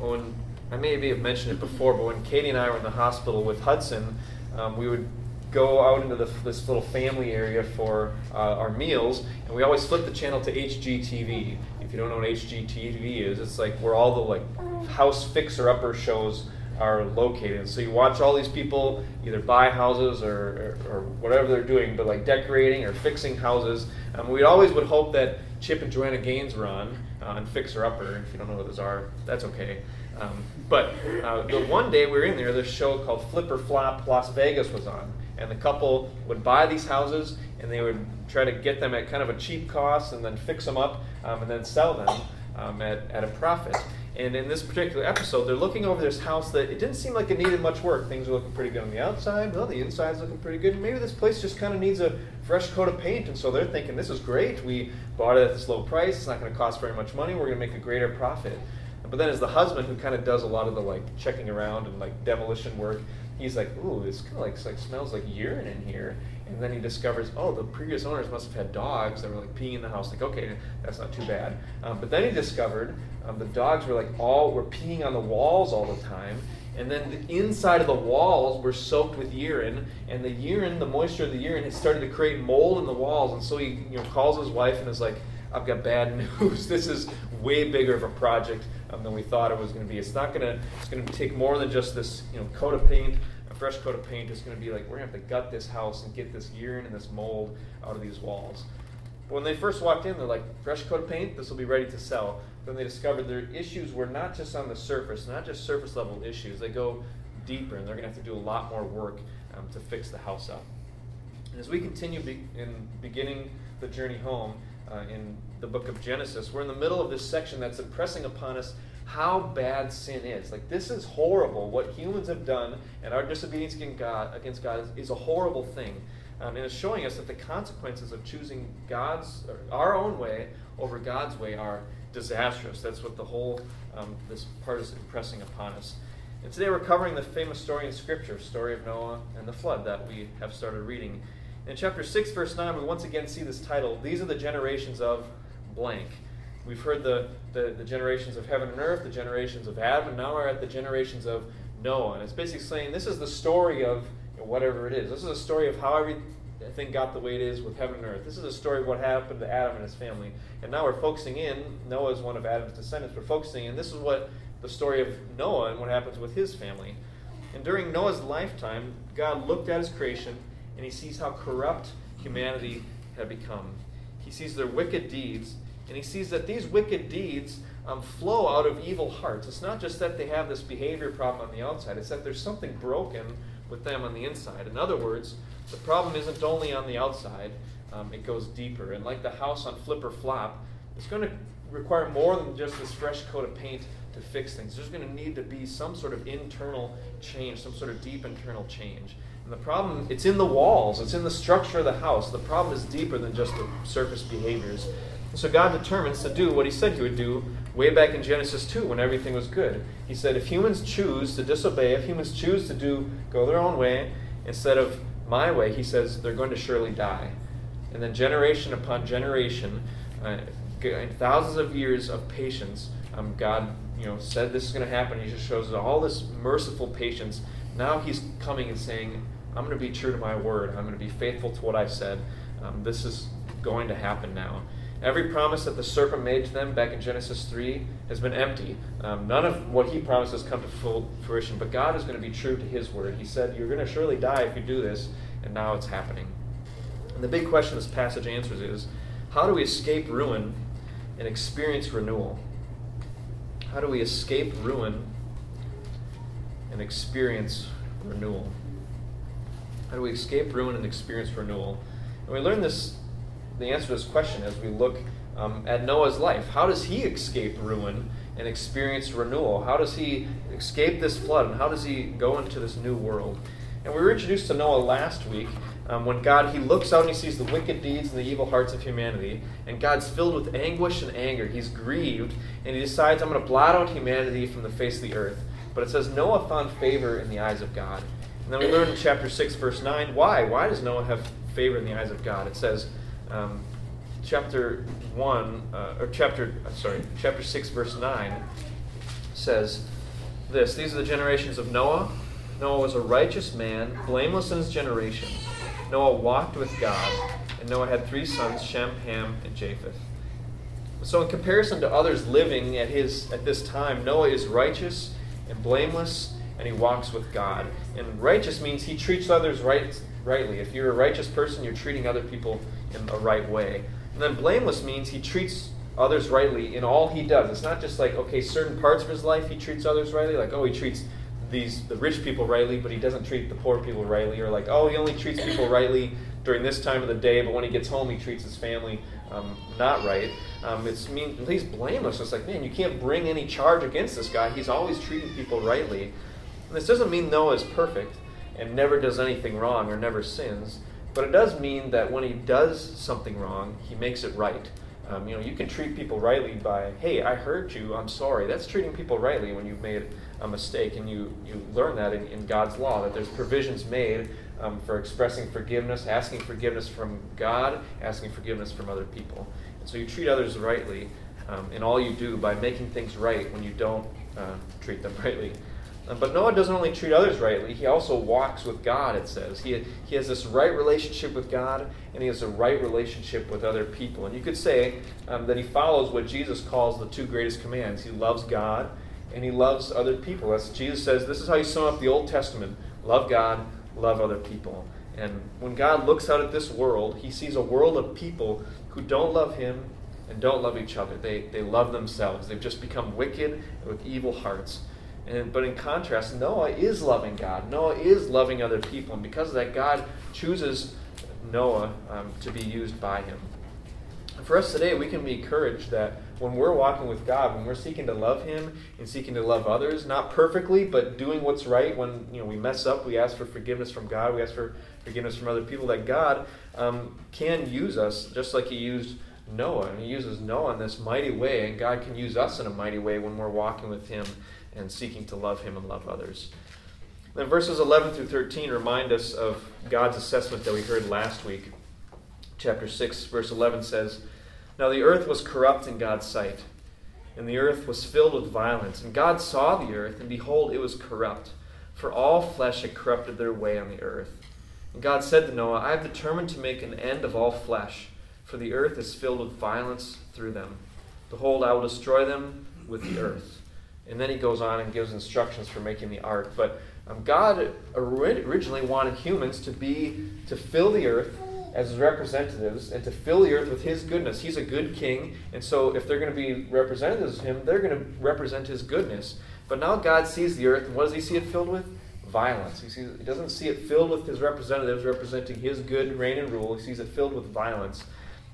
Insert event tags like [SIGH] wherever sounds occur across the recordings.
when I maybe have mentioned it before, but when Katie and I were in the hospital with Hudson, um, we would go out into the, this little family area for uh, our meals, and we always flip the channel to HGTV. If you don't know what HGTV is, it's like where all the like house fixer-upper shows are located. So you watch all these people either buy houses or, or, or whatever they're doing, but like decorating or fixing houses. Um, we always would hope that Chip and Joanna Gaines were on uh, on Fixer Upper. If you don't know what those are, that's okay. Um, but uh, the one day we were in there, this show called Flip or Flop Las Vegas was on, and the couple would buy these houses and they would try to get them at kind of a cheap cost and then fix them up um, and then sell them um, at, at a profit. And in this particular episode, they're looking over this house that it didn't seem like it needed much work. Things were looking pretty good on the outside. Well, the inside's looking pretty good. Maybe this place just kind of needs a fresh coat of paint. And so they're thinking, this is great. We bought it at this low price. It's not going to cost very much money. We're going to make a greater profit. But then, as the husband who kind of does a lot of the like checking around and like demolition work, he's like, "Ooh, it's kind of like, like smells like urine in here." And then he discovers, oh, the previous owners must have had dogs that were like peeing in the house. Like, okay, that's not too bad. Um, but then he discovered the dogs were like all were peeing on the walls all the time. And then the inside of the walls were soaked with urine, and the urine, the moisture of the urine, had started to create mold in the walls. And so he, you know, calls his wife and is like, "I've got bad [LAUGHS] news. this is way bigger of a project um, than we thought it was going to be. It's not going to. It's going to take more than just this, you know, coat of paint a fresh coat of paint is going to be like, we're going to have to gut this house and get this urine and this mold out of these walls. But when they first walked in, they're like, fresh coat of paint, this will be ready to sell. Then they discovered their issues were not just on the surface, not just surface level issues. They go deeper, and they're going to have to do a lot more work um, to fix the house up. And as we continue be- in beginning the journey home uh, in the book of Genesis, we're in the middle of this section that's impressing upon us how bad sin is. Like, this is horrible. What humans have done and our disobedience against God, against God is, is a horrible thing. Um, and it's showing us that the consequences of choosing God's, our own way over God's way are disastrous. That's what the whole, um, this part is impressing upon us. And today we're covering the famous story in Scripture, story of Noah and the flood that we have started reading. In chapter 6, verse 9, we once again see this title, These are the generations of blank. We've heard the, the, the, generations of heaven and earth, the generations of Adam, and now we're at the generations of Noah. And it's basically saying this is the story of whatever it is. This is a story of how everything got the way it is with heaven and earth. This is a story of what happened to Adam and his family. And now we're focusing in, Noah is one of Adam's descendants, we're focusing in, this is what the story of Noah and what happens with his family. And during Noah's lifetime, God looked at his creation and he sees how corrupt humanity had become. He sees their wicked deeds and he sees that these wicked deeds um, flow out of evil hearts. It's not just that they have this behavior problem on the outside, it's that there's something broken with them on the inside. In other words, the problem isn't only on the outside, um, it goes deeper. And like the house on Flip or Flop, it's going to require more than just this fresh coat of paint to fix things. There's going to need to be some sort of internal change, some sort of deep internal change. And the problem, it's in the walls, it's in the structure of the house. The problem is deeper than just the surface behaviors. So God determines to do what he said he would do way back in Genesis 2 when everything was good. He said, if humans choose to disobey, if humans choose to do go their own way instead of my way, he says they're going to surely die. And then generation upon generation, uh, thousands of years of patience, um, God you know, said this is going to happen. He just shows all this merciful patience. Now he's coming and saying, I'm going to be true to my word. I'm going to be faithful to what I said. Um, this is going to happen now. Every promise that the serpent made to them back in Genesis 3 has been empty. Um, none of what he promised has come to full fruition, but God is going to be true to his word. He said, You're going to surely die if you do this, and now it's happening. And the big question this passage answers is how do we escape ruin and experience renewal? How do we escape ruin and experience renewal? How do we escape ruin and experience renewal? And we learn this the answer to this question as we look um, at Noah's life. How does he escape ruin and experience renewal? How does he escape this flood and how does he go into this new world? And we were introduced to Noah last week um, when God, he looks out and he sees the wicked deeds and the evil hearts of humanity, and God's filled with anguish and anger. He's grieved, and he decides, I'm going to blot out humanity from the face of the earth. But it says Noah found favor in the eyes of God. And then we learn in chapter 6, verse 9, why? Why does Noah have favor in the eyes of God? It says, um, chapter 1, uh, or chapter, sorry, chapter 6, verse 9 says this These are the generations of Noah. Noah was a righteous man, blameless in his generation. Noah walked with God, and Noah had three sons, Shem, Ham, and Japheth. So, in comparison to others living at, his, at this time, Noah is righteous and blameless, and he walks with God. And righteous means he treats others right, rightly. If you're a righteous person, you're treating other people in a right way. And then blameless means he treats others rightly in all he does. It's not just like, okay, certain parts of his life he treats others rightly, like, oh, he treats these the rich people rightly, but he doesn't treat the poor people rightly, or like, oh, he only treats people rightly during this time of the day, but when he gets home, he treats his family um, not right. Um, it's mean he's blameless. It's like, man, you can't bring any charge against this guy. He's always treating people rightly. And this doesn't mean Noah is perfect and never does anything wrong or never sins, but it does mean that when he does something wrong, he makes it right. Um, you know, you can treat people rightly by, hey, I hurt you, I'm sorry. That's treating people rightly when you've made a mistake, and you, you learn that in, in God's law, that there's provisions made um, for expressing forgiveness, asking forgiveness from God, asking forgiveness from other people. And so you treat others rightly um, in all you do by making things right when you don't uh, treat them [LAUGHS] rightly. Uh, but Noah doesn't only treat others rightly, he also walks with God, it says. He, he has this right relationship with God, and he has a right relationship with other people. And you could say um, that he follows what Jesus calls the two greatest commands. He loves God, and he loves other people. As Jesus says, this is how you sum up the Old Testament love God, love other people. And when God looks out at this world, he sees a world of people who don't love him and don't love each other. They, they love themselves. They've just become wicked with evil hearts. And, but in contrast, Noah is loving God. Noah is loving other people. And because of that, God chooses Noah um, to be used by him. For us today, we can be encouraged that when we're walking with God, when we're seeking to love Him and seeking to love others, not perfectly, but doing what's right, when you know we mess up, we ask for forgiveness from God, we ask for forgiveness from other people, that God um, can use us just like He used Noah. And He uses Noah in this mighty way, and God can use us in a mighty way when we're walking with Him and seeking to love Him and love others. Then verses 11 through 13 remind us of God's assessment that we heard last week. Chapter 6, verse 11 says, now the earth was corrupt in God's sight, and the earth was filled with violence. And God saw the earth, and behold, it was corrupt, for all flesh had corrupted their way on the earth. And God said to Noah, I have determined to make an end of all flesh, for the earth is filled with violence through them. Behold, I will destroy them with the earth. And then he goes on and gives instructions for making the ark. But um, God originally wanted humans to be to fill the earth as his representatives and to fill the earth with his goodness. He's a good king, and so if they're going to be representatives of him, they're going to represent his goodness. But now God sees the earth, and what does he see it filled with? Violence. He, sees, he doesn't see it filled with his representatives representing his good reign and rule. He sees it filled with violence.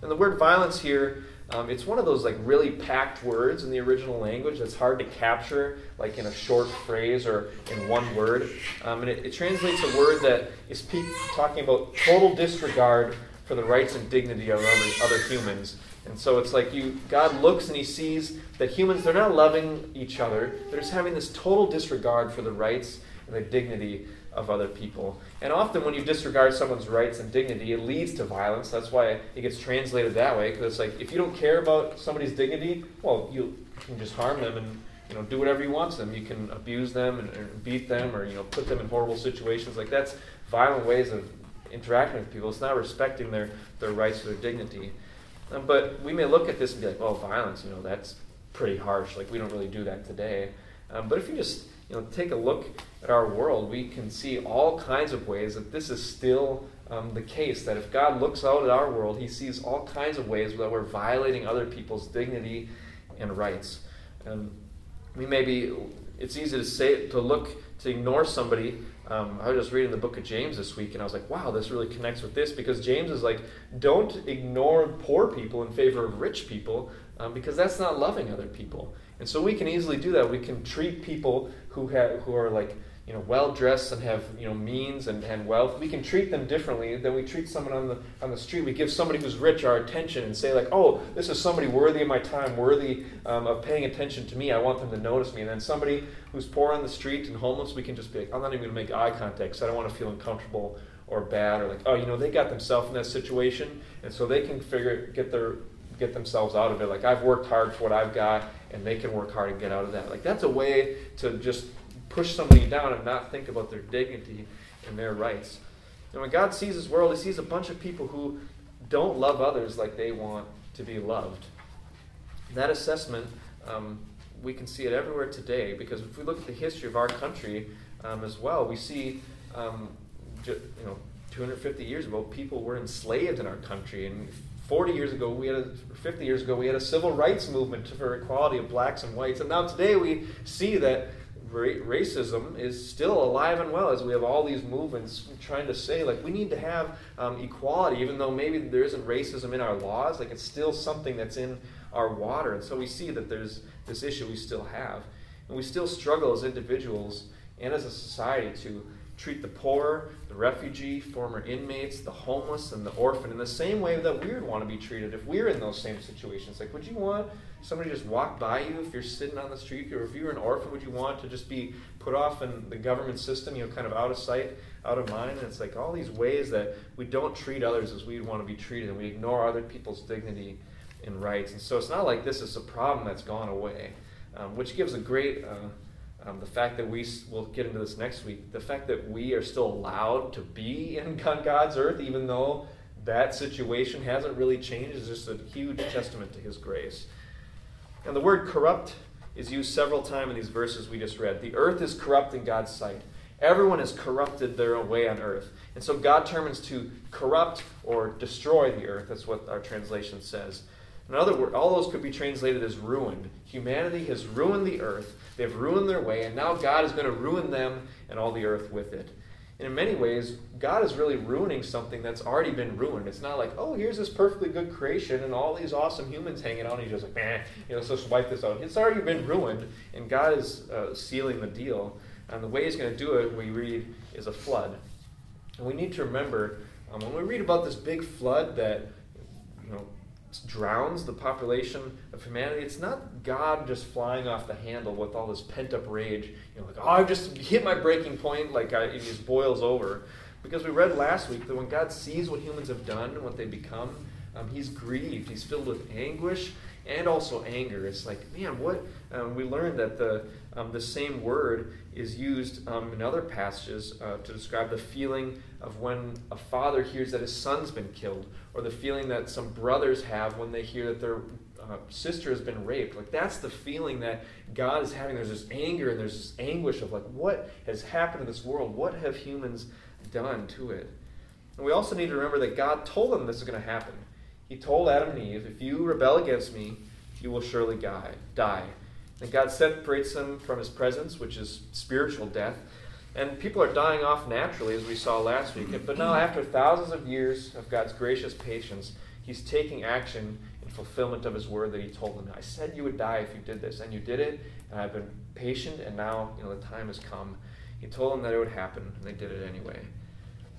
And the word violence here, um, it's one of those like really packed words in the original language that's hard to capture like in a short phrase or in one word. Um, and it, it, translates a word that is pe- talking about total disregard for the rights and dignity of other, other humans. And so it's like you God looks and he sees that humans they're not loving each other. They're just having this total disregard for the rights and the dignity of other people. And often, when you disregard someone's rights and dignity, it leads to violence. That's why it gets translated that way. Because it's like if you don't care about somebody's dignity, well, you can just harm them and you know do whatever you want to them. You can abuse them and, and beat them, or you know put them in horrible situations. Like that's violent ways of interacting with people. It's not respecting their their rights or their dignity. Um, but we may look at this and be like, "Oh, violence. You know, that's pretty harsh. Like we don't really do that today." Um, but if you just you know, take a look at our world, we can see all kinds of ways that this is still um, the case. That if God looks out at our world, He sees all kinds of ways that we're violating other people's dignity and rights. And we may be, it's easy to say, to look, to ignore somebody. Um, I was just reading the book of James this week, and I was like, wow, this really connects with this because James is like, don't ignore poor people in favor of rich people um, because that's not loving other people. And so we can easily do that. We can treat people who have who are like you know well dressed and have you know means and, and wealth. We can treat them differently than we treat someone on the on the street. We give somebody who's rich our attention and say like, oh, this is somebody worthy of my time, worthy um, of paying attention to me. I want them to notice me. And then somebody who's poor on the street and homeless, we can just be like, I'm not even going to make eye contact because I don't want to feel uncomfortable or bad or like, oh, you know, they got themselves in that situation, and so they can figure get their get themselves out of it. Like, I've worked hard for what I've got, and they can work hard and get out of that. Like, that's a way to just push somebody down and not think about their dignity and their rights. And when God sees His world, He sees a bunch of people who don't love others like they want to be loved. That assessment, um, we can see it everywhere today because if we look at the history of our country um, as well, we see, um, you know, 250 years ago, people were enslaved in our country, and 40 years ago, we had a, 50 years ago, we had a civil rights movement for equality of blacks and whites, and now today we see that ra- racism is still alive and well as we have all these movements trying to say like we need to have um, equality, even though maybe there isn't racism in our laws, like it's still something that's in our water, and so we see that there's this issue we still have, and we still struggle as individuals and as a society to treat the poor, the refugee, former inmates, the homeless, and the orphan in the same way that we would want to be treated if we were in those same situations. Like, would you want somebody just walk by you if you're sitting on the street, or if you were an orphan, would you want to just be put off in the government system, you know, kind of out of sight, out of mind? And it's like all these ways that we don't treat others as we'd want to be treated, and we ignore other people's dignity and rights. And so it's not like this is a problem that's gone away, um, which gives a great. Uh, um, the fact that we, we'll get into this next week, the fact that we are still allowed to be [LAUGHS] in God's earth, even though that situation hasn't really changed, is just a huge testament to His grace. And the word corrupt is used several times in these verses we just read. The earth is corrupt in God's sight. Everyone has corrupted their own way on earth. And so God determines to corrupt or destroy the earth. That's what our translation says. In other words, all those could be translated as ruined. Humanity has ruined the earth. They've ruined their way, and now God is going to ruin them and all the earth with it. And in many ways, God is really ruining something that's already been ruined. It's not like, oh, here's this perfectly good creation and all these awesome humans hanging out, and he's just like, eh, you know, let's just wipe this out. It's already been ruined, and God is uh, sealing the deal. And the way he's going to do it, we read, is a flood. And we need to remember, um, when we read about this big flood that, drowns the population of humanity. It's not God just flying off the handle with all this pent up rage. You know, like, oh, I've just hit my breaking point, like I, it just boils over. Because we read last week that when God sees what humans have done and what they become, um, he's grieved. He's filled with anguish and also anger. It's like, man, what? Um, we learned that the, um, the same word is used um, in other passages uh, to describe the feeling of when a father hears that his son's been killed, or the feeling that some brothers have when they hear that their uh, sister has been raped. Like, that's the feeling that God is having. There's this anger and there's this anguish of, like, what has happened in this world? What have humans done to it? And we also need to remember that God told them this is going to happen. He told Adam and Eve, if you rebel against me, you will surely die. And God separates them from his presence, which is spiritual death. And people are dying off naturally, as we saw last week. But now, after thousands of years of God's gracious patience, he's taking action in fulfillment of his word that he told them. I said you would die if you did this, and you did it, and I've been patient, and now you know the time has come. He told them that it would happen, and they did it anyway.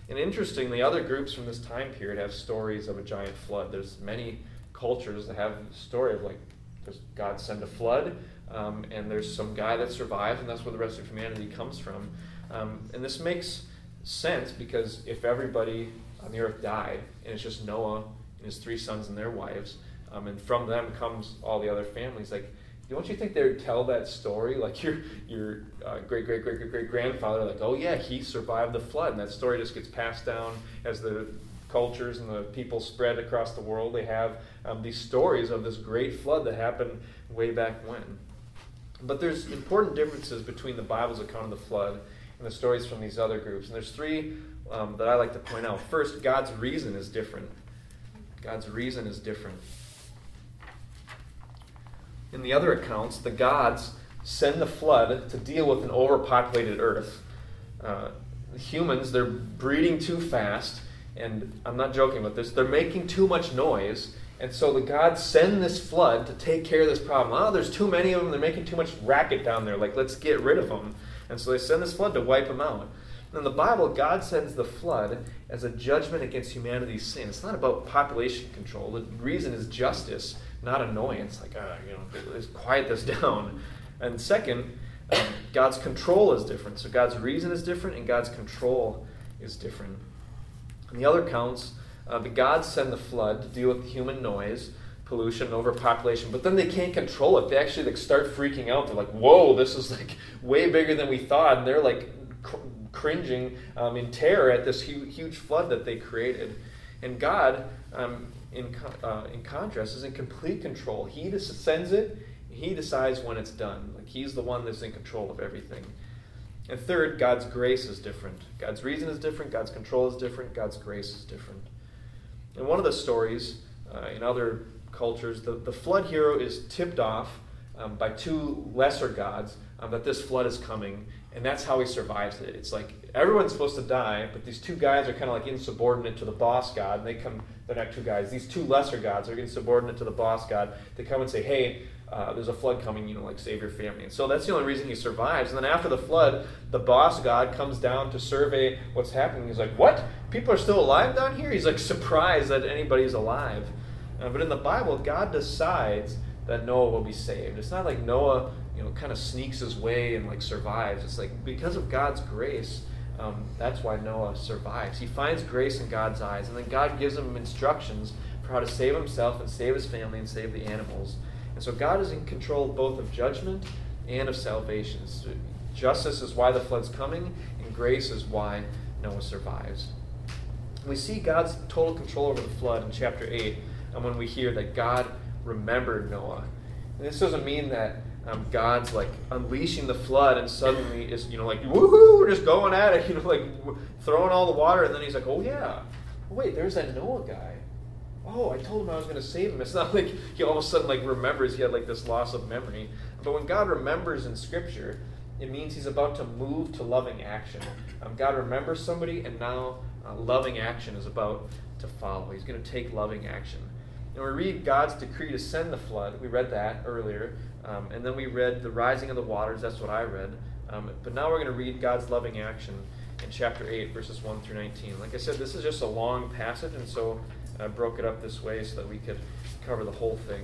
And interestingly, other groups from this time period have stories of a giant flood. There's many cultures that have a story of like, does God send a flood? Um, and there's some guy that survives, and that's where the rest of humanity comes from. Um, and this makes sense because if everybody on the earth died, and it's just Noah and his three sons and their wives, um, and from them comes all the other families, like, don't you think they would tell that story? [LAUGHS] Like your your uh, great great great great great grandfather, like, oh yeah, he survived the flood, and that story just gets passed down as the cultures and the people spread across the world. They have um, these stories of this great flood that happened way back when. But there's important differences between the Bible's account of the flood and the stories from these other groups. And there's three um, that I like to point out. First, God's reason is different. God's reason is different. In the other accounts, the gods send the flood to deal with an overpopulated earth. Uh, humans, they're breeding too fast, and I'm not joking about this, they're making too much noise. And so the gods send this flood to take care of this problem. Oh, there's too many of them. They're making too much racket down there. Like, let's get rid of them. And so they send this flood to wipe them out. In the Bible, God sends the flood as a judgment against humanity's sin. It's not about population control. The reason is justice not annoyance, like, uh, you know, quiet this [LAUGHS] down. And second, um, God's control is different. So God's reason is different, and God's control is different. In the other counts, uh, the gods send the flood to deal with the human noise. pollution, overpopulation, but then they can't control it. They actually like start freaking out. They're like, "Whoa, this is like way bigger than we thought," and they're like cr- cringing um, in terror at this huge, huge flood that they created. And God, um, in uh, in contrast, is in complete control. He just sends it. He decides when it's done. Like He's the one that's in control of everything. And third, God's grace is different. God's reason is different. God's control is different. God's grace is different. And one of the stories uh, in other cultures, the, the flood hero is tipped off um, by two lesser gods um, that this flood is coming, and that's how he survives it. It's like everyone's supposed to die, but these two guys are kind of like insubordinate to the boss god, and they come, they're not two guys, these two lesser gods are insubordinate to the boss god. They come and say, hey, uh, there's a flood coming, you know, like save your family. And so that's the only reason he survives. And then after the flood, the boss god comes down to survey what's happening. He's like, what? People are still alive down here? He's like surprised that anybody's alive. Uh, but in the Bible, God decides that Noah will be saved. It's not like Noah, you know, kind of sneaks his way and like survives. It's like because of God's grace, um, that's why Noah survives. He finds grace in God's eyes, and then God gives him instructions for how to save himself and save his family and save the animals. And so God is in control both of judgment and of salvation. So justice is why the flood's coming, and grace is why Noah survives. We see God's total control over the flood in chapter 8 and when we hear that God remembered Noah. And this doesn't mean that um, God's like unleashing the flood and suddenly is, you know, like, woohoo, we're just going at it, [LAUGHS] you know, like throwing all the water. And then he's like, oh, yeah, wait, there's that Noah guy oh, I told him I was going to save him. [LAUGHS] It's not like he all of a sudden like remembers he had like this loss of memory. But when God remembers in Scripture, it means He's about to move to loving action. Um, God remembers somebody, and now uh, loving action is about to follow. He's going to take loving action. And we read God's decree to send the flood. We read that earlier. Um, and then we read the rising of the waters. That's what I read. Um, but now we're going to read God's loving action in chapter 8, verses 1 through 19. Like I said, this is just a long passage, and so I broke it up this way so that we could cover the whole thing.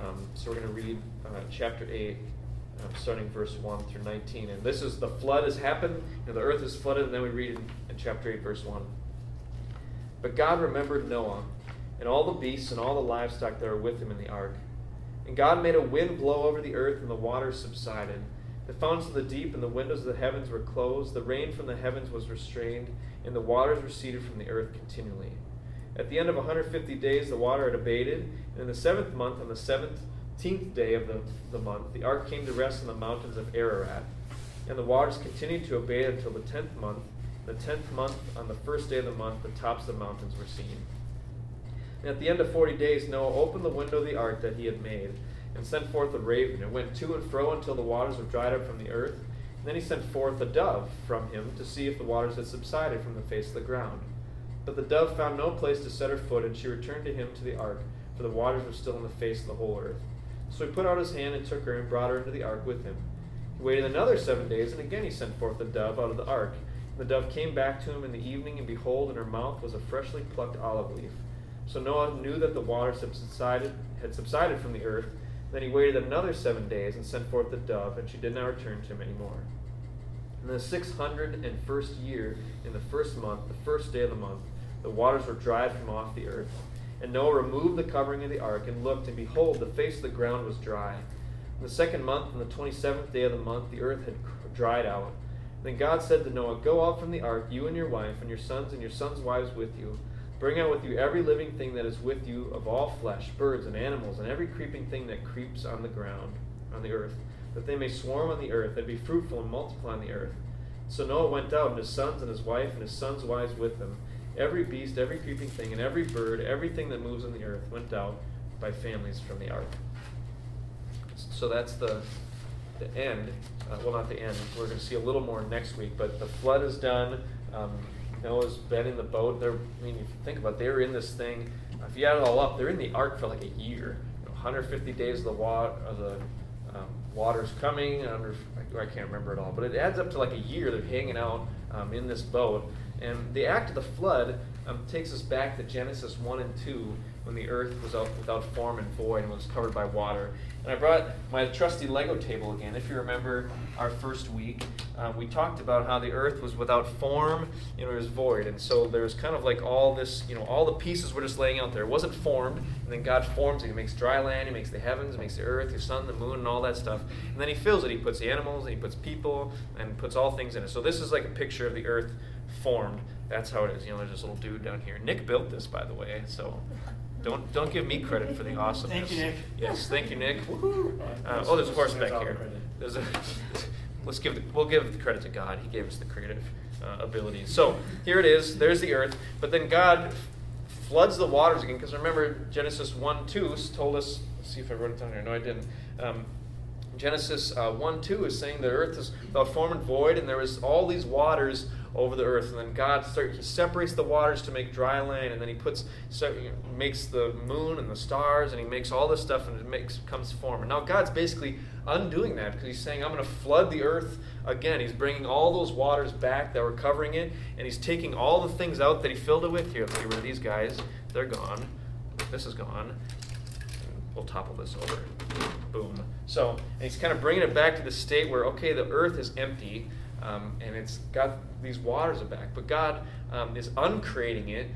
Um, so we're going to read uh, chapter 8, uh, starting verse 1 through 19. And this is the flood has happened, and the earth is flooded, and then we read in, in chapter 8, verse 1. But God remembered Noah, and all the beasts and all the livestock that were with him in the ark. And God made a wind blow over the earth, and the waters subsided. The fountains of the deep and the windows of the heavens were closed. The rain from the heavens was restrained, and the waters receded from the earth continually. At the end of 150 days, the water had abated, and in the seventh month, on the seventeenth day of the, the month, the ark came to rest on the mountains of Ararat. And the waters continued to abate until the tenth month. The tenth month, on the first day of the month, the tops of the mountains were seen. And at the end of forty days, Noah opened the window of the ark that he had made, and sent forth a raven. It went to and fro until the waters were dried up from the earth. And then he sent forth a dove from him to see if the waters had subsided from the face of the ground. But the dove found no place to set her foot, and she returned to him to the ark, for the waters were still in the face of the whole earth. So he put out his hand and took her and brought her into the ark with him. He waited another seven days, and again he sent forth the dove out of the ark. And the dove came back to him in the evening, and behold, in her mouth was a freshly plucked olive leaf. So Noah knew that the waters had subsided, had subsided from the earth. Then he waited another seven days and sent forth the dove, and she did not return to him any more. In the six hundred and first year, in the first month, the first day of the month, the waters were dried from off the earth. And Noah removed the covering of the ark and looked, and behold, the face of the ground was dry. In the second month, on the twenty seventh day of the month, the earth had dried out. Then God said to Noah, Go out from the ark, you and your wife, and your sons and your sons' wives with you. Bring out with you every living thing that is with you of all flesh, birds and animals, and every creeping thing that creeps on the ground, on the earth, that they may swarm on the earth, and be fruitful and multiply on the earth. So Noah went out, and his sons and his wife and his sons' wives with him. Every beast, every creeping thing, and every bird, everything that moves on the earth went out by families from the ark. So that's the the end. Uh, well, not the end. We're going to see a little more next week. But the flood is done. Um, Noah's been in the boat. They're, I mean, if you think about, it, they were in this thing. If you add it all up, they're in the ark for like a year. You know, 150 days of the water, of the um, water's coming. Under, I can't remember it all, but it adds up to like a year. They're hanging out um, in this boat. And the act of the flood um, takes us back to Genesis 1 and 2 when the earth was out without form and void and was covered by water. And I brought my trusty Lego table again. If you remember our first week, um, we talked about how the earth was without form and it was void. And so there was kind of like all this, you know, all the pieces were just laying out there. It wasn't formed, and then God forms it. He makes dry land, He makes the heavens, He makes the earth, the sun, the moon, and all that stuff. And then He fills it. He puts the animals, and He puts people, and puts all things in it. So this is like a picture of the earth formed. That's how it is. You know, there's this little dude down here. Nick built this, by the way. So don't don't give me credit for the awesomeness. Thank you, Nick. Yes, thank you, Nick. Uh, oh, there's a horse back here. There's a. [LAUGHS] Let's give the, we'll give the credit to God. He gave us the creative uh, abilities. So here it is. There's the earth. But then God floods the waters again. Because remember, Genesis 1 2 told us. Let's see if I wrote it down here. No, I didn't. Um, Genesis uh, 1 2 is saying the earth is without form and void, and there was all these waters over the earth. And then God start, he separates the waters to make dry land, and then he puts so he makes the moon and the stars, and he makes all this stuff, and it makes comes form. And now God's basically undoing that because he's saying, I'm going to flood the earth again. He's bringing all those waters back that were covering it, and he's taking all the things out that he filled it with. Here, get rid of these guys. They're gone. This is gone we'll topple this over. Boom. So he's kind of bringing it back to the state where, okay, the earth is empty um, and it's got these waters back. But God um, is uncreating it,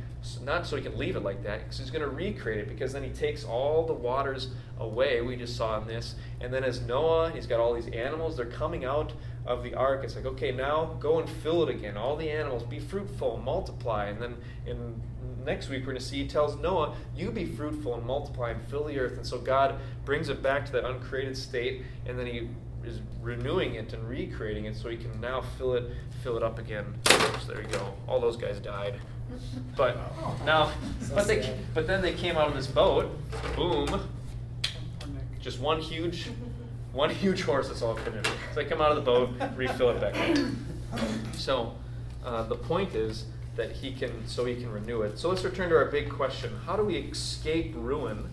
not so he can leave it like that, because he's going to recreate it, because then he takes all the waters away, we just saw in this. And then as Noah, he's got all these animals, they're coming out of the ark. It's like, okay, now go and fill it again. All the animals, be fruitful, multiply. And then in next week we're going to see he tells Noah, You be fruitful and multiply and fill the earth. And so God brings it back to that uncreated state, and then he is renewing it and recreating it so he can now fill it fill it up again. So there you go. All those guys died. But [LAUGHS] now but they but then they came out of this boat, boom. Just one huge [LAUGHS] one huge horse that's all finished. So they come out of the boat, refill it back. So uh, the point is that he can so he can renew it. So let's return to our big question. How do we escape ruin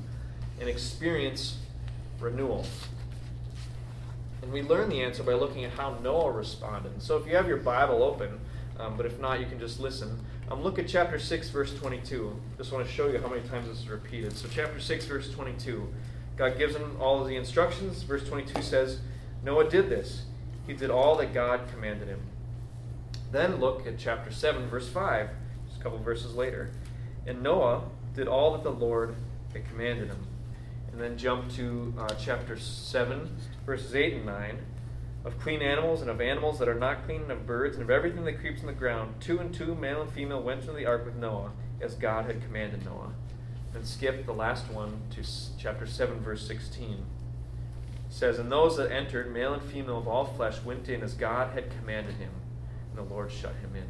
and experience renewal? And we learn the answer by looking at how Noah responded. So if you have your Bible open, um, but if not, you can just listen. Um, look at chapter 6, verse 22. Just want to show you how many times this is repeated. So, chapter 6, verse 22. God gives him all of the instructions. Verse 22 says, Noah did this. He did all that God commanded him. Then look at chapter 7, verse 5, just a couple verses later. And Noah did all that the Lord had commanded him. And then jump to uh, chapter 7, verses 8 and 9. Of clean animals and of animals that are not clean, and of birds, and of everything that creeps on the ground, two and two, male and female, went into the ark with Noah, as God had commanded Noah. And skip the last one to chapter 7, verse 16. It says, And those that entered, male and female of all flesh, went in as God had commanded him and the Lord shut him in.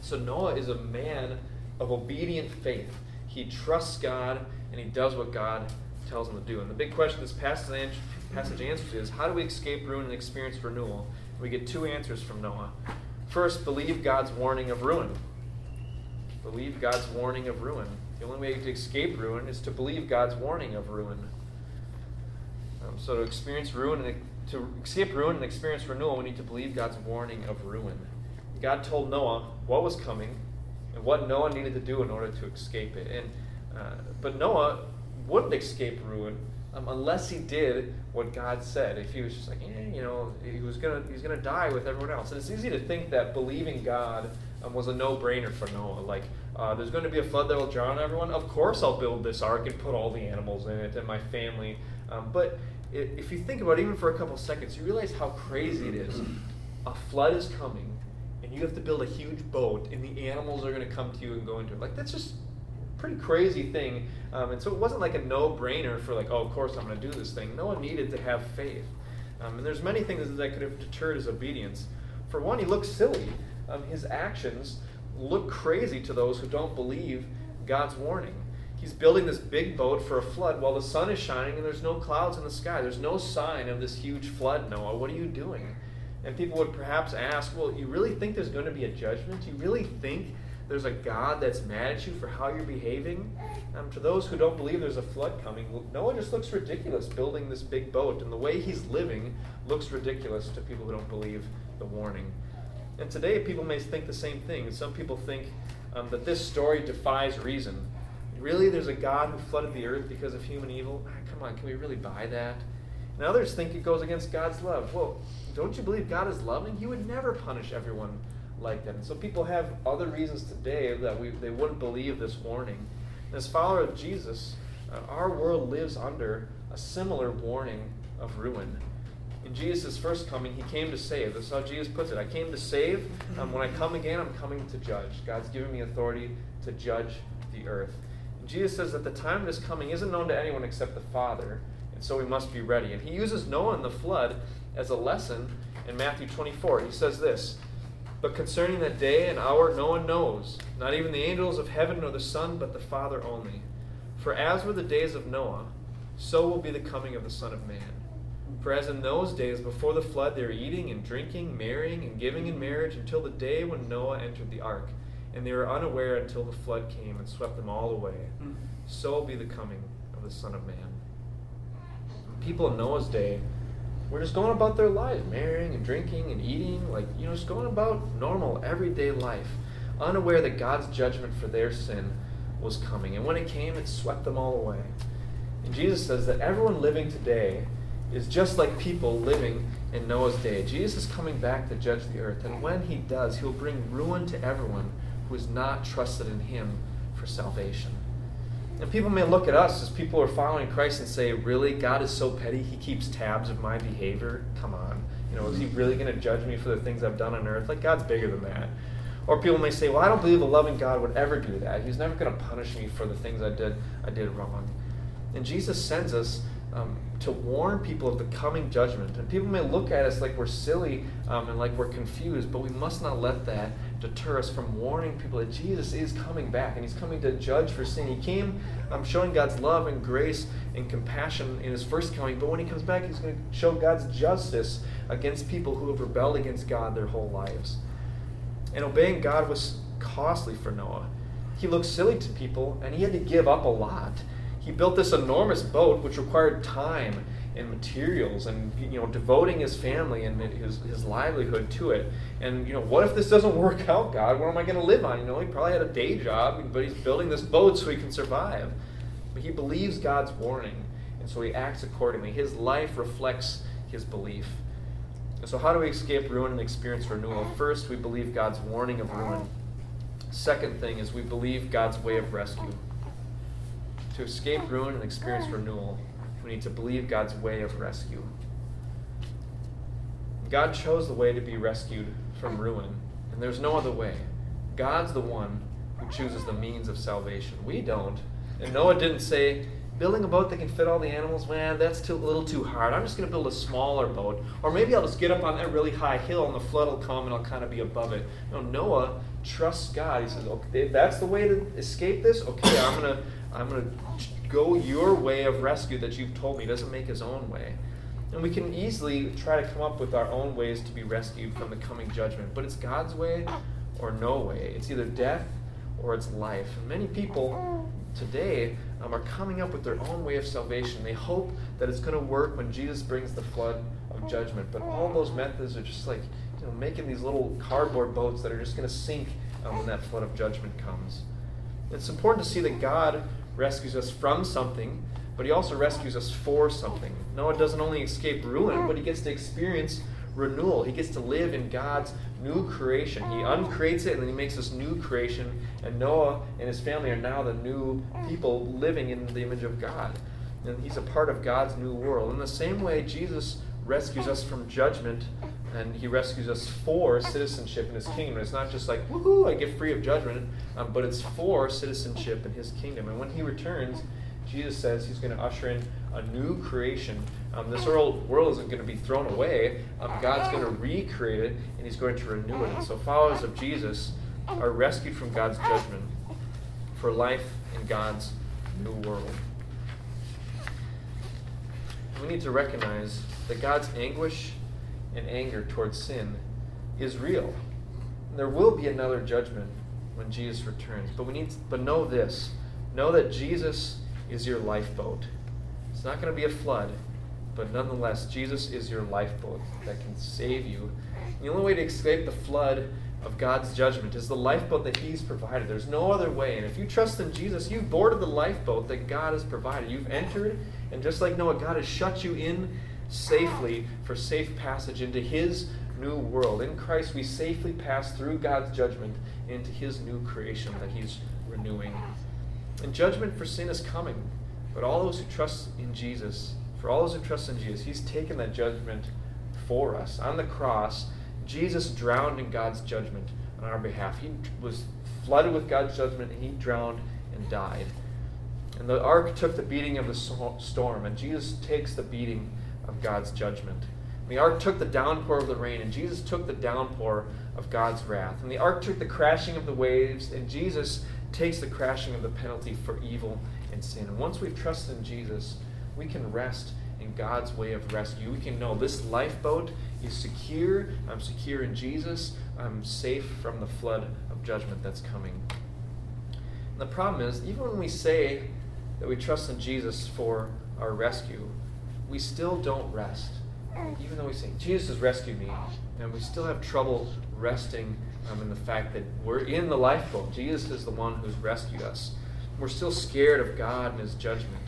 So Noah is a man of obedient faith. He trusts God and he does what God tells him to do. And the big question this passage, passage answers is how do we escape ruin and experience renewal? We get two answers from Noah. First, believe God's warning of ruin. Believe God's warning of ruin. The only way to escape ruin is to believe God's warning of ruin. Um, so to experience ruin and to escape ruin and experience renewal, we need to believe God's warning of ruin. God told Noah what was coming and what Noah needed to do in order to escape it. And uh, but Noah wouldn't escape ruin um, unless he did what God said. If he was just like, eh, you know, he was gonna he's gonna die with everyone else. And it's easy to think that believing God um, was a no-brainer for Noah. Like, uh, there's going to be a flood that will drown everyone. Of course, I'll build this ark and put all the animals in it and my family. Um, but if you think about it, even for a couple seconds, you realize how crazy it is. A flood is coming, and you have to build a huge boat, and the animals are going to come to you and go into it. Like, that's just pretty crazy thing. Um, and so it wasn't like a no brainer for, like, oh, of course I'm going to do this thing. Noah needed to have faith. Um, and there's many things that could have deterred his obedience. For one, he looks silly. Um, his actions look crazy to those who don't believe God's warning. He's building this big boat for a flood while the sun is shining and there's no clouds in the sky. There's no sign of this huge flood, Noah. What are you doing? And people would perhaps ask, well, you really think there's going to be a judgment? You really think there's a God that's mad at you for how you're behaving? Um, to those who don't believe there's a flood coming, Noah just looks ridiculous building this big boat, and the way he's living looks ridiculous to people who don't believe the warning. And today, people may think the same thing. Some people think um, that this story defies reason. Really, there's a God who flooded the earth because of human evil? Ah, come on, can we really buy that? And others think it goes against God's love. Well, don't you believe God is loving? He would never punish everyone like that. And so people have other reasons today that we, they wouldn't believe this warning. As follower of Jesus, uh, our world lives under a similar warning of ruin. In Jesus' first coming, he came to save. That's how Jesus puts it. I came to save. Um, when I come again, I'm coming to judge. God's given me authority to judge the earth. And Jesus says that the time of his coming isn't known to anyone except the Father, and so we must be ready. And he uses Noah and the flood as a lesson in Matthew 24. He says this But concerning that day and hour, no one knows, not even the angels of heaven nor the Son, but the Father only. For as were the days of Noah, so will be the coming of the Son of Man. For as in those days before the flood, they were eating and drinking, marrying and giving in marriage until the day when Noah entered the ark, and they were unaware until the flood came and swept them all away. Mm-hmm. So will be the coming of the Son of Man. People in Noah's day were just going about their lives, marrying and drinking and eating, like, you know, just going about normal, everyday life, unaware that God's judgment for their sin was coming. And when it came, it swept them all away. And Jesus says that everyone living today is just like people living in Noah's day. Jesus is coming back to judge the earth, and when he does, he'll bring ruin to everyone who has not trusted in him for salvation. And people may look at us as people who are following Christ and say, Really? God is so petty, he keeps tabs of my behavior? Come on. You know, is he really going to judge me for the things I've done on earth? Like, God's bigger than that. Or people may say, Well, I don't believe a loving God would ever do that. He's never going to punish me for the things I did I did wrong. And Jesus sends us um, to warn people of the coming judgment. And people may look at us like we're silly um, and like we're confused, but we must not let that deter us from warning people that Jesus is coming back and he's coming to judge for sin. He came um, showing God's love and grace and compassion in his first coming, but when he comes back, he's going to show God's justice against people who have rebelled against God their whole lives. And obeying God was costly for Noah. He looked silly to people and he had to give up a lot he built this enormous boat which required time and materials and you know devoting his family and his, his livelihood to it. And you know what if this doesn't [LAUGHS] work out god? What am i going to live on? You know he probably had a day job but he's building this boat so he can survive. But he believes god's warning and so he acts accordingly. His life reflects his belief. And so how do we escape ruin and experience renewal? First we believe god's warning of ruin. Second thing is we believe god's way of rescue. To escape ruin and experience renewal, we need to believe God's way of rescue. God chose the way to be rescued from ruin, and there's no other way. God's the one who chooses the means of salvation. We don't. And Noah didn't say, building a boat that can fit all the animals, man, that's too, a little too hard. I'm just going to build a smaller boat. Or maybe I'll just get up on that really high hill and the flood will come and I'll kind of be above it. No, Noah trusts God. He says, okay, that's the way to escape this? Okay, I'm going to I'm going to go your way of rescue that you've told me. He doesn't make his own way. And we can easily try to come up with our own ways to be rescued from the coming judgment. But it's God's way or no way. It's either death or it's life. And many people today um, are coming up with their own way of salvation. They hope that it's going to work when Jesus brings the flood of judgment. But all those methods are just like you know, making these little cardboard boats that are just going to sink um, when that flood of judgment comes. It's important to see that God rescues us from something, but he also rescues us for something. Noah doesn't only escape ruin, but he gets to experience renewal. He gets to live in God's new creation. He uncreates it and then he makes this new creation. And Noah and his family are now the new people living in the image of God. And he's a part of God's new world. In the same way, Jesus rescues us from judgment and he rescues us for citizenship in his kingdom. It's not just like, woohoo, I get free of judgment, um, but it's for citizenship in his kingdom. And when he returns, Jesus says he's going to usher in a new creation. Um, this world, world isn't going to be thrown away. Um, God's going to recreate it, and he's going to renew it. And so followers of Jesus are rescued from God's judgment for life in God's new world. We need to recognize that God's anguish and anger towards sin is real. And there will be another judgment when Jesus returns. But we need to, but know this. Know that Jesus is your lifeboat. It's not going to be a flood. But nonetheless, Jesus is your lifeboat that can save you. The only way to escape the flood of God's judgment is the lifeboat that He's provided. There's no other way. And if you trust in Jesus, you've boarded the lifeboat that God has provided. You've entered, and just like Noah, God has shut you in safely for safe passage into His new world. In Christ, we safely pass through God's judgment into His new creation that He's renewing. And judgment for sin is coming. But all those who trust in Jesus, for all those who trust in Jesus, He's taken that judgment for us. On the cross, Jesus drowned in God's judgment on our behalf. He was flooded with God's judgment, and He drowned and died. And the ark took the beating of the storm, and Jesus takes the beating of God's judgment. And the ark took the downpour of the rain, and Jesus took the downpour of God's wrath. And the ark took the crashing of the waves, and Jesus takes the crashing of the penalty for evil and sin. And once we've trusted in Jesus, we can rest in God's way of rescue. We can know this lifeboat is secure. I'm secure in Jesus. I'm safe from the flood of judgment that's coming. And the problem is, even when we say that we trust in Jesus for our rescue, we still don't rest. Even though we say, Jesus has rescued me, and we still have trouble resting um, in the fact that we're in the lifeboat. Jesus is the one who's rescued us. We're still scared of God and His judgment.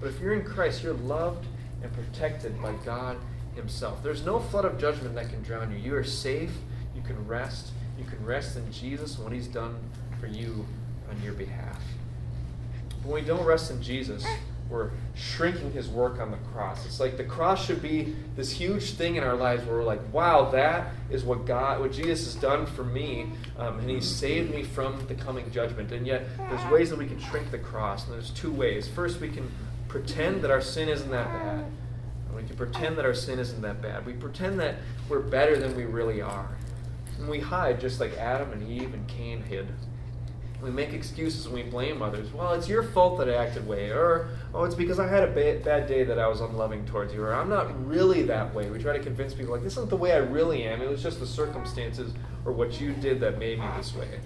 But if you're in Christ, you're loved and protected by God Himself. There's no flood of judgment that can drown you. You are safe. You can rest. You can rest in Jesus and what He's done for you on your behalf. But when we don't rest in Jesus, we're shrinking his work on the cross. It's like the cross should be this huge thing in our lives where we're like, wow, that is what God, what Jesus has done for me, um, and He saved me from the coming judgment. And yet, there's ways that we can shrink the cross, and there's two ways. First, we can pretend that our sin isn't that bad. And we can pretend that our sin isn't that bad. We pretend that we're better than we really are. And we hide just like Adam and Eve and Cain hid. We make excuses and we blame others. Well, it's your fault that I acted way, or oh, it's because I had a ba- bad day that I was unloving towards you, or I'm not really that way. We try to convince people like this isn't the way I really am. It was just the circumstances or what you did that made me this way.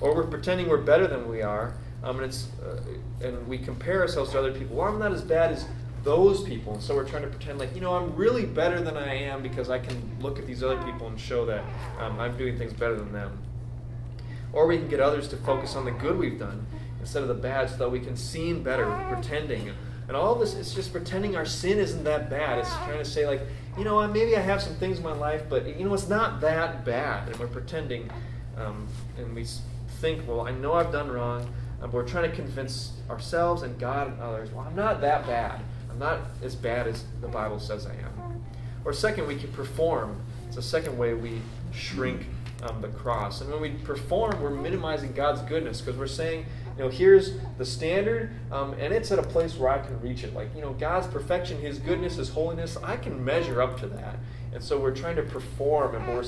Or we're pretending we're better than we are, um, and it's uh, and we compare ourselves to other people. Well, I'm not as bad as those people, and so we're trying to pretend like you know I'm really better than I am because I can look at these other people and show that um, I'm doing things better than them. Or we can get others to focus on the good we've done instead of the bad so that we can seem better, pretending. And all this is just pretending our sin isn't that bad. It's trying to say, like, you know, what, maybe I have some things in my life, but, you know, it's not that bad. And we're pretending, um, and we think, well, I know I've done wrong, but we're trying to convince ourselves and God and others, well, I'm not that bad. I'm not as bad as the Bible says I am. Or second, we can perform. It's a second way we shrink um, the cross. And when we perform, we're minimizing God's goodness because we're saying, you know, here's the standard, um, and it's at a place where I can reach it. Like, you know, God's perfection, His goodness, His holiness, I can measure up to that. And so we're trying to perform, and we're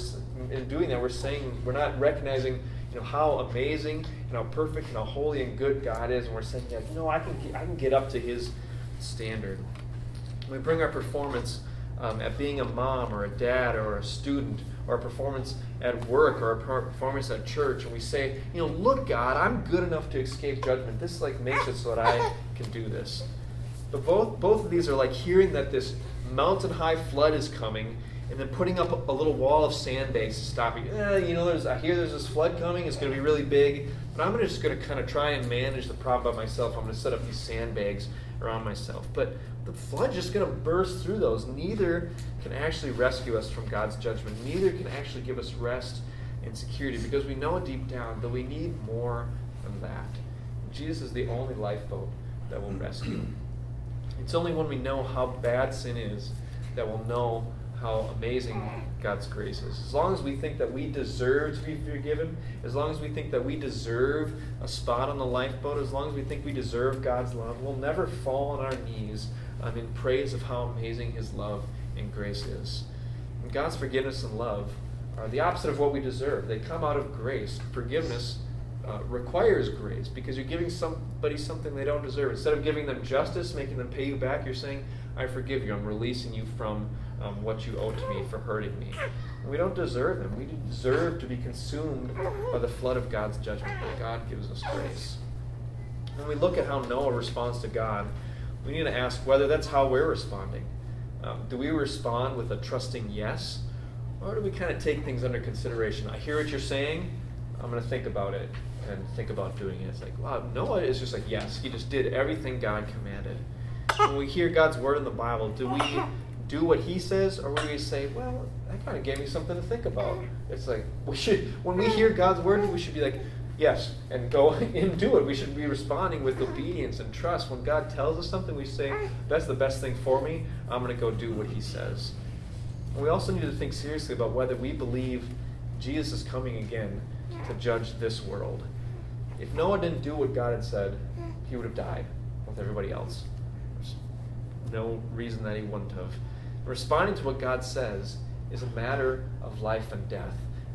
in doing that, we're saying we're not recognizing, you know, how amazing and how perfect and how holy and good God is, and we're saying, yeah, you know, I can I can get up to His standard. We bring our performance um, at being a mom or a dad or a student or a performance at work or a performance at church and we say you know look god i'm good enough to escape judgment this like makes it so that i [LAUGHS] can do this but both both of these are like hearing that this mountain high flood is coming and then putting up a, little wall of sandbags to stop you. Eh, you know, there's I hear there's this flood coming. It's going to be really big, but I'm just going to kind of try and manage the problem by myself. I'm going to set up these sandbags around myself. But the flood's just going to burst through those. Neither can actually rescue us from God's judgment. Neither can actually give us rest and security because we know deep down that we need more than that. Jesus is the only lifeboat that will rescue. It's only when we know how bad sin is that we'll know how amazing God's grace is. As long as we think that we deserve to be forgiven, as long as we think that we deserve a spot on the lifeboat, as long as we think we deserve God's love, we'll never fall on our knees um, in praise of how amazing His love and grace is. And God's forgiveness and love are the opposite of what we deserve. They come out of grace. Forgiveness uh, requires grace because you're giving somebody something they don't deserve. Instead of giving them justice, making them pay you back, you're saying, I forgive you. I'm releasing you from um, what you owe to me for hurting me. We don't deserve them. We deserve to be consumed by the flood of God's judgment, but God gives us grace. When we look at how Noah responds to God, we need to ask whether that's how we're responding. Um, do we respond with a trusting yes? Or do we kind of take things under consideration? I hear what you're saying. I'm going to think about it and think about doing it. It's like, wow, Noah is just like, yes, he just did everything God commanded. When we hear God's word in the Bible, do we do what he says or we say, well, that kind of gave me something to think about? It's like, we should, when we hear God's word, we should be like, yes, and go [LAUGHS] and do it. We should be responding with obedience and trust. When God tells us something, we say, that's the best thing for me. I'm going to go do what he says. And we also need to think seriously about whether we believe Jesus is coming again to judge this world. If Noah didn't do what God had said, he would have died with everybody else. There's no reason that he wouldn't have. Responding to what God says is a matter of life and death.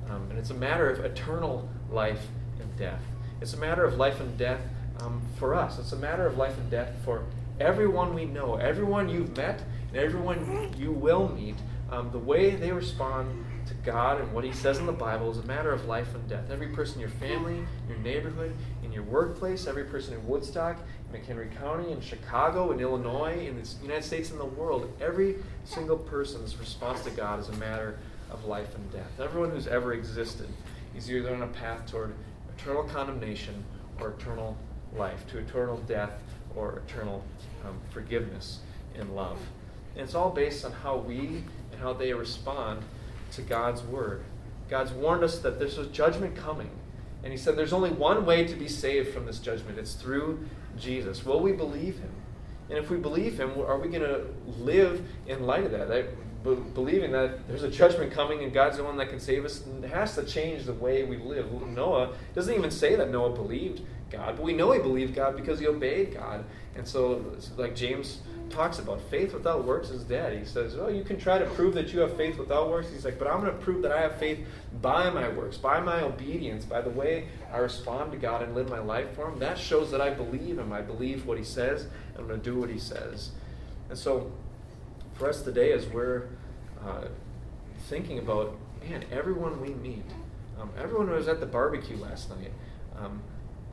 Um, and it's a matter of eternal life and death. It's a matter of life and death um, for us. It's a matter of life and death for everyone we know, everyone you've met, and everyone you will meet. Um, the way they respond to God and what He says in the Bible is a matter of life and death. Every person in your family, your neighborhood, in your workplace, every person in Woodstock, McHenry County, in Chicago, in Illinois, in the United States, in the world, every single person's response to God is a matter of life and death. Everyone who's ever existed is either on a path toward eternal condemnation or eternal life, to eternal death or eternal um, forgiveness and love. And it's all based on how we and how they respond to God's word. God's warned us that there's a judgment coming. And he said there's only one way to be saved from this judgment it's through Jesus. Will we believe him? And if we believe him, are we going to live in light of that? that believing that there's a judgment coming and God's the one that can save us has to change the way we live. Noah doesn't even say that Noah believed God, but we know he believed God because he obeyed God. And so, like James talks about faith without works is dead. He says, "Oh, you can try to prove that you have faith without works." He's like, "But I'm going to prove that I have faith by my works, by my obedience, by the way I respond to God and live my life for Him. That shows that I believe Him. I believe what He says, and I'm going to do what He says." And so, for us today, as we're uh, thinking about, man, everyone we meet, um, everyone who was at the barbecue last night. Um,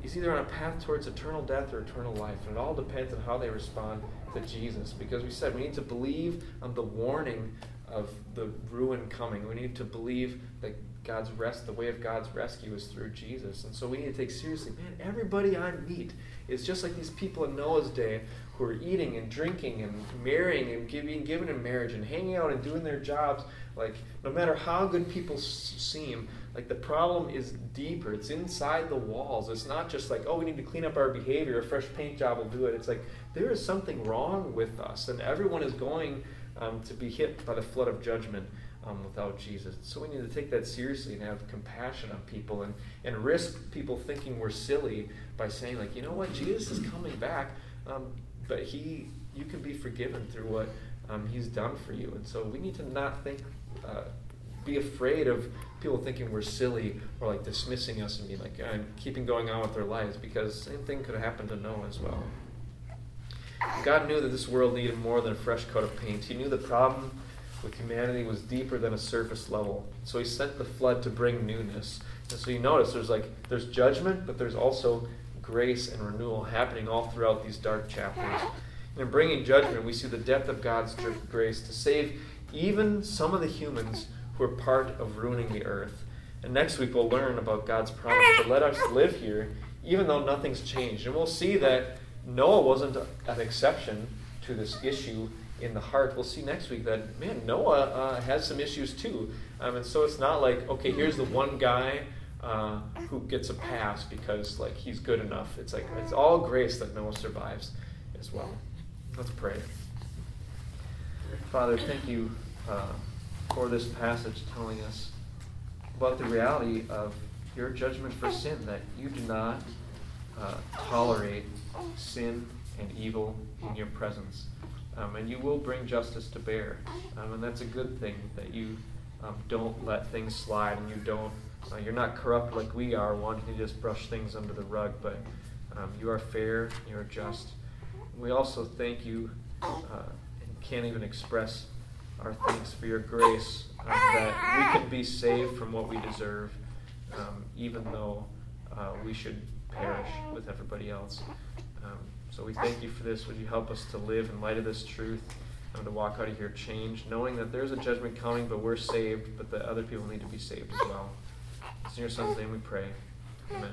is either on a path towards eternal death or eternal life. And it all depends on how they respond to Jesus. Because we said we need to believe on the warning of the ruin coming. We need to believe that God's rest, the way of God's rescue is through Jesus. And so we need to take seriously, man, everybody I meet is just like these people in Noah's day who are eating and drinking and marrying and being given in marriage and hanging out and doing their jobs. Like, no matter how good people seem, like the problem is deeper. It's inside the walls. It's not just like, oh, we need to clean up our behavior. A fresh paint job will do it. It's like there is something wrong with us, and everyone is going um, to be hit by the flood of judgment um, without Jesus. So we need to take that seriously and have compassion on people and, and risk people thinking we're silly by saying, like, you know what, Jesus is coming back, um, but he, you can be forgiven through what um, he's done for you. And so we need to not think. Uh, be afraid of people thinking we're silly or like dismissing us and being like and keeping going on with their lives because same thing could happen to Noah as well. God knew that this world needed more than a fresh coat of paint. He knew the problem with humanity was deeper than a surface level. So he sent the flood to bring newness. And so you notice there's like there's judgment, but there's also grace and renewal happening all throughout these dark chapters. And in bringing judgment, we see the depth of God's grace to save even some of the humans who are part of ruining the earth. And next week we'll learn about God's promise to let us live here, even though nothing's changed. And we'll see that Noah wasn't an exception to this issue in the heart. We'll see next week that, man, Noah uh, has some issues too. Um, and so it's not like, okay, here's the one guy uh, who gets a pass because like he's good enough. It's like it's all grace that Noah survives as well. Let's pray. Father, thank you. Uh, for this passage telling us about the reality of your judgment for sin, that you do not uh, tolerate sin and evil in your presence. Um, and you will bring justice to bear. Um, and that's a good thing, that you um, don't let things slide and you don't, uh, you're not corrupt like we are, wanting to just brush things under the rug, but um, you are fair, you are just. We also thank you uh, and can't even express our thanks for your grace um, that we can be saved from what we deserve, um, even though uh, we should perish with everybody else. So we thank you for this. Would you help us to live in light of this truth and to walk out of here changed, knowing that there's a judgment coming, but we're saved, but that other people need to be saved as well. It's in your son's name we pray. Amen.